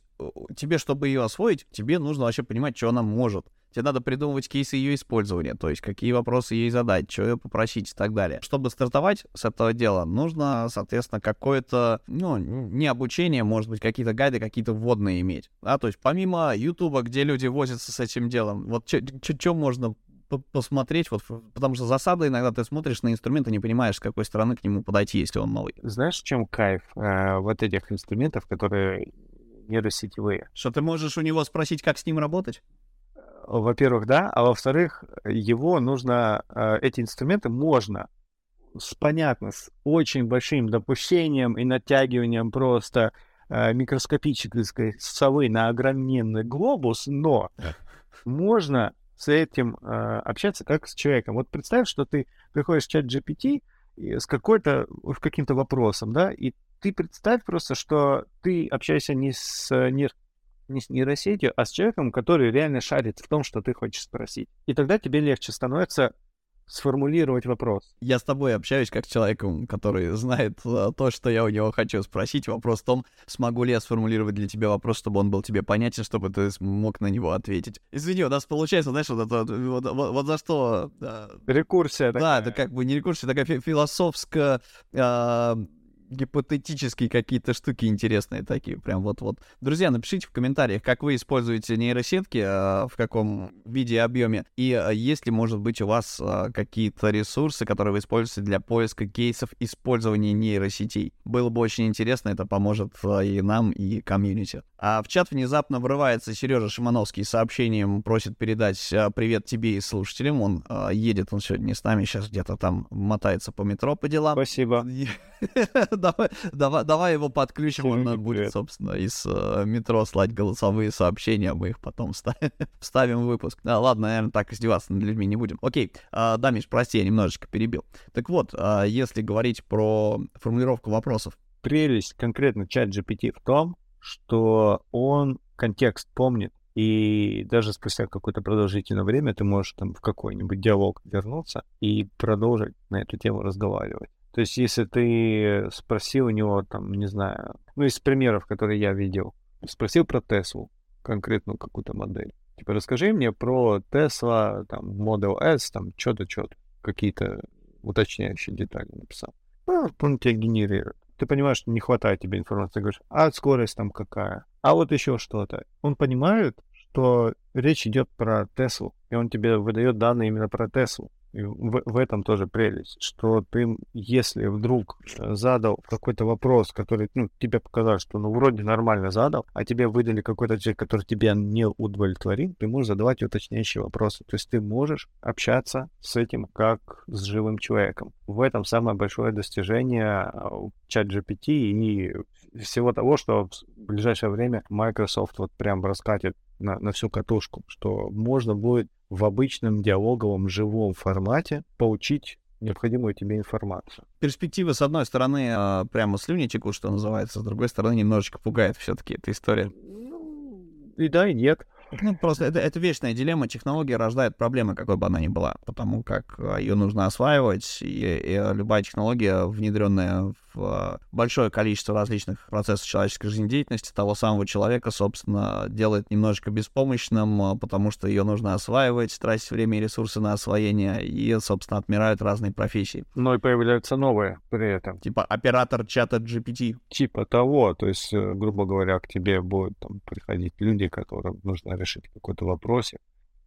тебе, чтобы ее освоить, тебе нужно вообще понимать, что она может. Тебе надо придумывать кейсы ее использования, то есть какие вопросы ей задать, что ее попросить и так далее. Чтобы стартовать с этого дела, нужно, соответственно, какое-то, ну, не обучение, может быть, какие-то гайды, какие-то вводные иметь. Да, то есть помимо Ютуба, где люди возятся с этим делом, вот что можно посмотреть, вот, потому что засада иногда ты смотришь на инструмент и не понимаешь, с какой стороны к нему подойти, если он новый. Знаешь, в чем кайф э, вот этих инструментов, которые нейросетевые? Что ты можешь у него спросить, как с ним работать? Во-первых, да, а во-вторых, его нужно, э, эти инструменты можно с, понятно, с очень большим допущением и натягиванием просто э, микроскопической совы на огроменный глобус, но можно с этим э, общаться как с человеком. Вот представь, что ты приходишь в чат GPT с какой-то, с каким-то вопросом, да, и ты представь просто, что ты общаешься не с, не, не с нейросетью, а с человеком, который реально шарит в том, что ты хочешь спросить. И тогда тебе легче становится сформулировать вопрос. Я с тобой общаюсь как с человеком, который знает uh, то, что я у него хочу спросить. Вопрос в том, смогу ли я сформулировать для тебя вопрос, чтобы он был тебе понятен, чтобы ты смог на него ответить. Извини, у нас получается, знаешь, вот, это, вот, вот, вот за что... Uh, рекурсия такая. Да, это как бы не рекурсия, такая философская... Uh, гипотетические какие-то штуки интересные такие, прям вот-вот. Друзья, напишите в комментариях, как вы используете нейросетки, э, в каком виде и объеме, и э, есть ли, может быть, у вас э, какие-то ресурсы, которые вы используете для поиска кейсов использования нейросетей. Было бы очень интересно, это поможет и нам, и комьюнити. А в чат внезапно врывается Сережа Шимановский с сообщением, просит передать привет тебе и слушателям. Он едет, он сегодня не с нами, сейчас где-то там мотается по метро по делам. Спасибо. давай, давай, давай его подключим, он будет, собственно, из э, метро слать голосовые сообщения, мы их потом вставим в выпуск. Да, ладно, наверное, так издеваться над людьми не будем. Окей, э, да, Миш, прости, я немножечко перебил. Так вот, э, если говорить про формулировку вопросов. Прелесть конкретно чат GPT в том, что он контекст помнит, и даже спустя какое-то продолжительное время ты можешь там в какой-нибудь диалог вернуться и продолжить на эту тему разговаривать. То есть, если ты спросил у него, там, не знаю, ну, из примеров, которые я видел, спросил про Теслу, конкретную какую-то модель. Типа, расскажи мне про Tesla, там, Model S, там, что-то, что-то, какие-то уточняющие детали написал. Ну, он тебе генерирует. Ты понимаешь, что не хватает тебе информации. Ты говоришь, а скорость там какая? А вот еще что-то. Он понимает, что речь идет про Теслу, и он тебе выдает данные именно про Теслу. В, в этом тоже прелесть, что ты, если вдруг э, задал какой-то вопрос, который, ну, тебе показалось, что, ну, вроде нормально задал, а тебе выдали какой-то ответ, который тебя не удовлетворил, ты можешь задавать уточняющие вопросы. То есть ты можешь общаться с этим как с живым человеком. В этом самое большое достижение а, чат GPT и всего того, что в ближайшее время Microsoft вот прям раскатит на, на всю катушку, что можно будет в обычном диалоговом живом формате получить необходимую тебе информацию. Перспективы, с одной стороны, а, прямо слюни текут, что называется, с другой стороны, немножечко пугает все-таки эта история. Ну, и да, и нет. Ну, просто это, это вечная дилемма. Технология рождает проблемы, какой бы она ни была, потому как а, ее нужно осваивать, и, и любая технология, внедренная в большое количество различных процессов человеческой жизнедеятельности того самого человека, собственно, делает немножечко беспомощным, потому что ее нужно осваивать, тратить время и ресурсы на освоение, и, собственно, отмирают разные профессии. Но и появляются новые при этом. Типа оператор чата GPT. Типа того, то есть, э, грубо говоря, к тебе будут там приходить люди, которым нужно решить какой-то вопросик,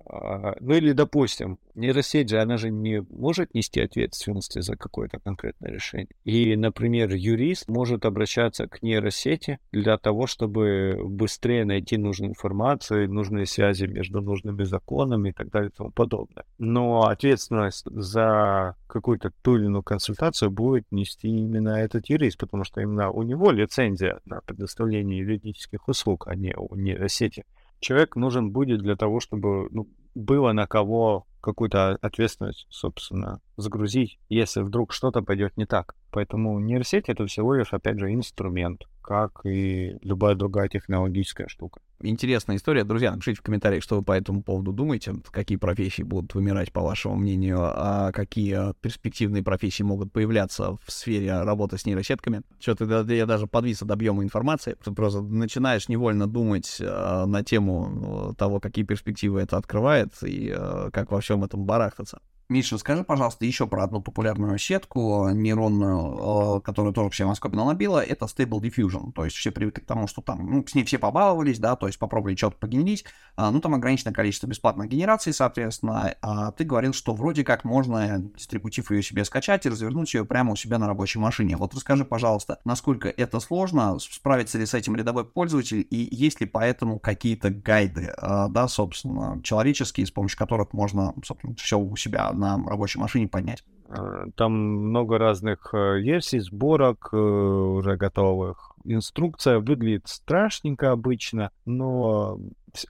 ну или, допустим, нейросеть же, она же не может нести ответственности за какое-то конкретное решение. И, например, юрист может обращаться к нейросети для того, чтобы быстрее найти нужную информацию, нужные связи между нужными законами и так далее и тому подобное. Но ответственность за какую-то ту или иную консультацию будет нести именно этот юрист, потому что именно у него лицензия на предоставление юридических услуг, а не у нейросети человек нужен будет для того, чтобы ну, было на кого какую-то ответственность, собственно, загрузить, если вдруг что-то пойдет не так. Поэтому нейросеть — это всего лишь, опять же, инструмент, как и любая другая технологическая штука. Интересная история. Друзья, напишите в комментариях, что вы по этому поводу думаете, какие профессии будут вымирать, по вашему мнению, а какие перспективные профессии могут появляться в сфере работы с нейросетками. Что-то я даже подвис от объема информации. Ты просто начинаешь невольно думать э, на тему того, какие перспективы это открывает и э, как во всем этом барахтаться. Миша, скажи, пожалуйста, еще про одну популярную сетку нейронную, э, которую тоже всем особенно набила, это Stable Diffusion. То есть все привыкли к тому, что там, ну, с ней все побаловались, да, то есть попробовали что-то погенерить, а, ну, там ограниченное количество бесплатных генераций, соответственно, а ты говорил, что вроде как можно, дистрибутив ее себе скачать и развернуть ее прямо у себя на рабочей машине. Вот расскажи, пожалуйста, насколько это сложно, справится ли с этим рядовой пользователь, и есть ли поэтому какие-то гайды, да, собственно, человеческие, с помощью которых можно, собственно, все у себя на рабочей машине поднять. А, там много разных э, версий, сборок э, уже готовых. Инструкция выглядит страшненько обычно, но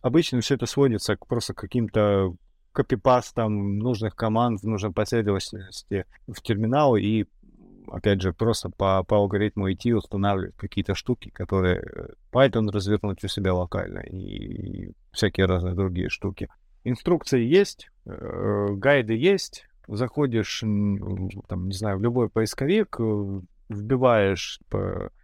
обычно все это сводится к просто каким-то копипастам нужных команд в нужной последовательности в терминал и опять же, просто по, по алгоритму идти устанавливать какие-то штуки, которые э, Python развернуть у себя локально и всякие разные другие штуки. Инструкции есть, э, гайды есть. Заходишь, там, не знаю, в любой поисковик, э, вбиваешь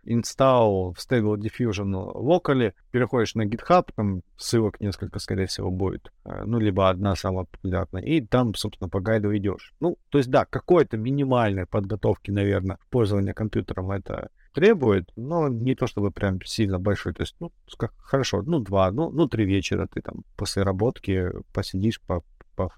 install в Stable Diffusion locally, переходишь на GitHub, там ссылок несколько, скорее всего, будет, э, ну, либо одна самая популярная, и там, собственно, по гайду идешь. Ну, то есть, да, какой-то минимальной подготовки, наверное, пользования компьютером это требует, но не то чтобы прям сильно большой. То есть, ну, хорошо, ну, два, ну, ну, три вечера ты там после работки посидишь, по,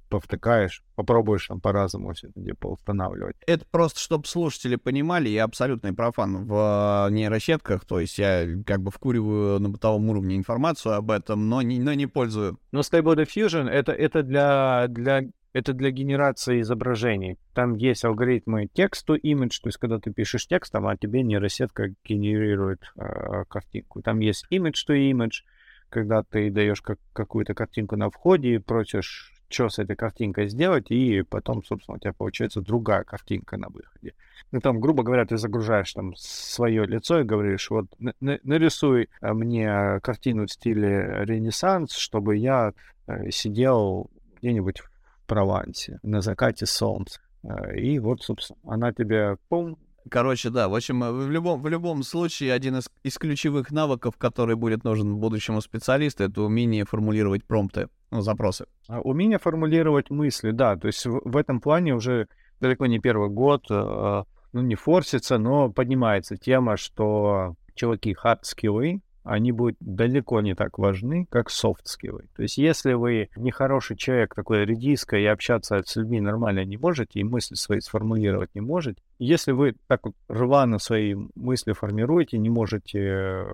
повтыкаешь, попробуешь там по-разному все это дело поустанавливать. Это просто, чтобы слушатели понимали, я абсолютный профан в нейросетках, то есть я как бы вкуриваю на бытовом уровне информацию об этом, но не, но не пользую. Но Stable Diffusion это, это для, для это для генерации изображений. Там есть алгоритмы тексту image, то есть когда ты пишешь текстом, а тебе нейросетка генерирует э, картинку. Там есть image to image, когда ты даешь как, какую-то картинку на входе и просишь, что с этой картинкой сделать, и потом, собственно, у тебя получается другая картинка на выходе. Ну, там, грубо говоря, ты загружаешь там свое лицо и говоришь, вот, нарисуй э, мне картину в стиле Ренессанс, чтобы я э, сидел где-нибудь Провансе, на закате солнца. Э, и вот, собственно, она тебе пум, Короче, да, в общем, в любом, в любом случае, один из, из ключевых навыков, который будет нужен будущему специалисту, это умение формулировать промпты, ну, запросы. А умение формулировать мысли, да, то есть в, в этом плане уже далеко не первый год, э, ну, не форсится, но поднимается тема, что чуваки hard-скиллы, они будут далеко не так важны, как софт-скиллы. То есть если вы нехороший человек, такой редиска, и общаться с людьми нормально не можете, и мысли свои сформулировать не можете, если вы так вот рвано свои мысли формируете, не можете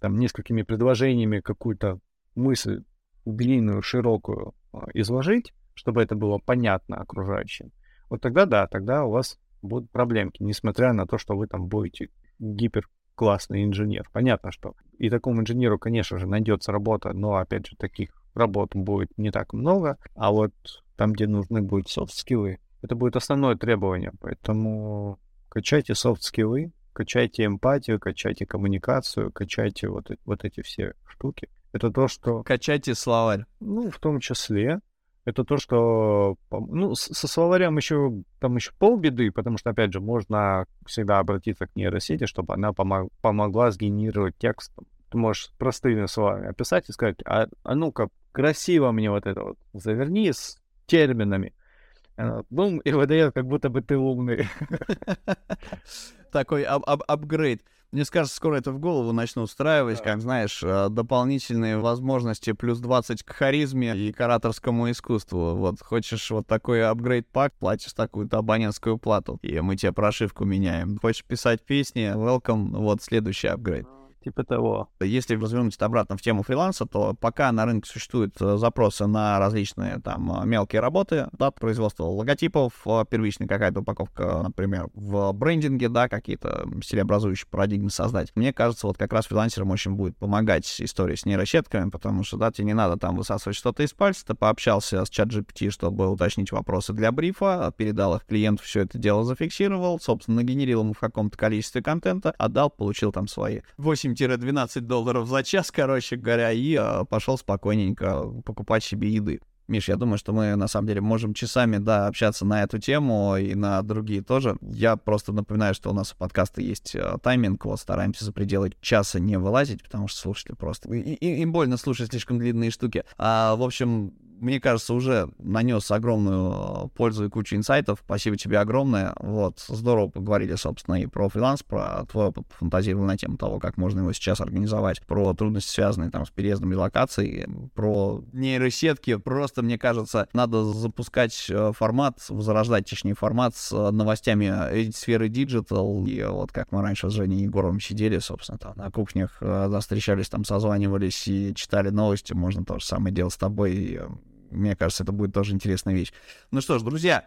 там несколькими предложениями какую-то мысль длинную, широкую а, изложить, чтобы это было понятно окружающим, вот тогда да, тогда у вас будут проблемки, несмотря на то, что вы там будете гипер классный инженер. Понятно, что и такому инженеру, конечно же, найдется работа, но, опять же, таких работ будет не так много, а вот там, где нужны будут софт-скиллы, это будет основное требование. Поэтому качайте софт-скиллы, качайте эмпатию, качайте коммуникацию, качайте вот, вот эти все штуки. Это то, что... Качайте словарь. Ну, в том числе. Это то, что ну, со словарем еще там еще полбеды, потому что, опять же, можно всегда обратиться к нейросети, чтобы она помог, помогла сгенерировать текст. Ты можешь простыми словами описать и сказать, а, а ну-ка, красиво мне вот это вот заверни с терминами. Бум, и выдает, как будто бы ты умный. Такой апгрейд. Мне кажется, скоро это в голову начну устраивать, да. как, знаешь, э, дополнительные возможности плюс 20 к харизме и к ораторскому искусству. Вот, хочешь вот такой апгрейд-пак, платишь такую-то абонентскую плату, и мы тебе прошивку меняем. Хочешь писать песни, welcome, вот следующий апгрейд типа того. Если развернуть обратно в тему фриланса, то пока на рынке существуют э, запросы на различные там э, мелкие работы, да, производство логотипов, э, первичная какая-то упаковка, например, в брендинге, да, какие-то стилеобразующие парадигмы создать. Мне кажется, вот как раз фрилансерам очень будет помогать история с нейросетками, потому что, да, тебе не надо там высасывать что-то из пальца, ты пообщался с чат GPT, чтобы уточнить вопросы для брифа, передал их клиенту, все это дело зафиксировал, собственно, нагенерил ему в каком-то количестве контента, отдал, получил там свои 8 7-12 долларов за час, короче говоря, и а, пошел спокойненько покупать себе еды. Миш, я думаю, что мы на самом деле можем часами, да, общаться на эту тему и на другие тоже. Я просто напоминаю, что у нас у подкаста есть э, тайминг, вот стараемся за пределы часа не вылазить, потому что слушатели просто... И, и, им больно слушать слишком длинные штуки. А, в общем, мне кажется, уже нанес огромную э, пользу и кучу инсайтов. Спасибо тебе огромное. Вот, здорово поговорили, собственно, и про фриланс, про твой опыт, фантазировал на тему того, как можно его сейчас организовать, про трудности, связанные там с переездом и локацией, про нейросетки. Просто, мне кажется, надо запускать э, формат, возрождать, точнее, формат с э, новостями сферы digital. И вот как мы раньше с Женей Егоровым сидели, собственно, там на кухнях, да, встречались, там созванивались и читали новости. Можно то же самое делать с тобой мне кажется, это будет тоже интересная вещь. Ну что ж, друзья,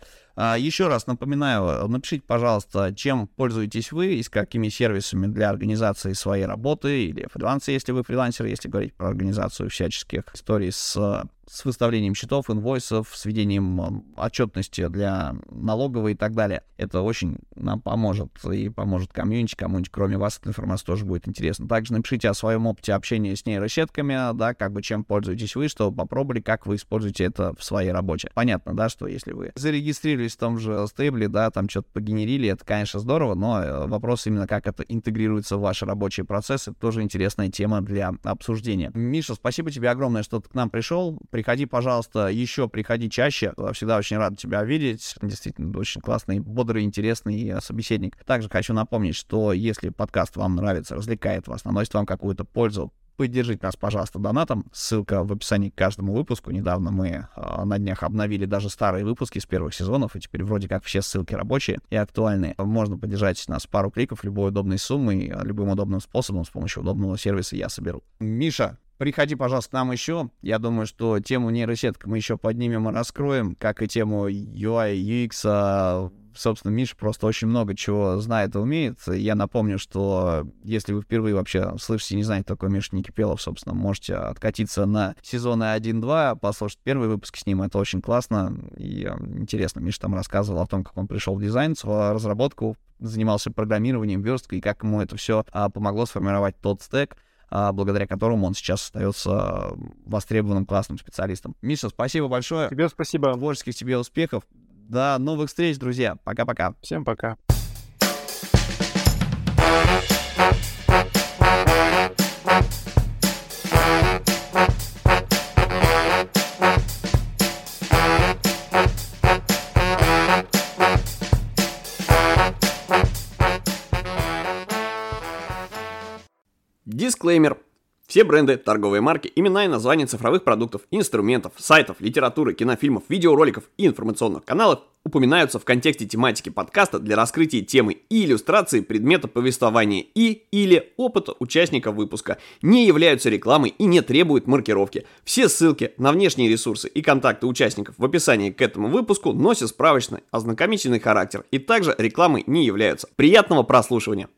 еще раз напоминаю, напишите, пожалуйста, чем пользуетесь вы и с какими сервисами для организации своей работы или фриланса, если вы фрилансер, если говорить про организацию всяческих историй с с выставлением счетов, инвойсов, с ведением отчетности для налоговой и так далее. Это очень нам поможет и поможет комьюнити, кому-нибудь кроме вас эта информация тоже будет интересна. Также напишите о своем опыте общения с нейросетками, да, как бы чем пользуетесь вы, что попробовали, как вы используете это в своей работе. Понятно, да, что если вы зарегистрировались в том же стейбле, да, там что-то погенерили, это, конечно, здорово, но э, вопрос именно, как это интегрируется в ваши рабочие процессы, тоже интересная тема для обсуждения. Миша, спасибо тебе огромное, что ты к нам пришел Приходи, пожалуйста, еще приходи чаще. Всегда очень рад тебя видеть. Действительно, очень классный, бодрый, интересный э, собеседник. Также хочу напомнить, что если подкаст вам нравится, развлекает вас, наносит вам какую-то пользу, поддержите нас, пожалуйста, донатом. Ссылка в описании к каждому выпуску. Недавно мы э, на днях обновили даже старые выпуски с первых сезонов, и теперь вроде как все ссылки рабочие и актуальные. Можно поддержать нас пару кликов любой удобной суммой, любым удобным способом с помощью удобного сервиса я соберу. Миша, Приходи, пожалуйста, к нам еще. Я думаю, что тему нейросеток мы еще поднимем и раскроем, как и тему UI, UX. А, собственно, Миша просто очень много чего знает и умеет. Я напомню, что если вы впервые вообще слышите, не знаете такой Миша Никипелов, собственно, можете откатиться на сезоны 1-2, послушать первый выпуск с ним. Это очень классно и а, интересно. Миша там рассказывал о том, как он пришел в дизайн, в разработку, занимался программированием, версткой, и как ему это все а, помогло сформировать тот стек, благодаря которому он сейчас остается востребованным классным специалистом. Миша, спасибо большое. Тебе спасибо. Творческих тебе успехов. До новых встреч, друзья. Пока-пока. Всем пока. Дисклеймер. Все бренды, торговые марки, имена и названия цифровых продуктов, инструментов, сайтов, литературы, кинофильмов, видеороликов и информационных каналов упоминаются в контексте тематики подкаста для раскрытия темы и иллюстрации предмета повествования и или опыта участника выпуска, не являются рекламой и не требуют маркировки. Все ссылки на внешние ресурсы и контакты участников в описании к этому выпуску носят справочный ознакомительный характер и также рекламой не являются. Приятного прослушивания!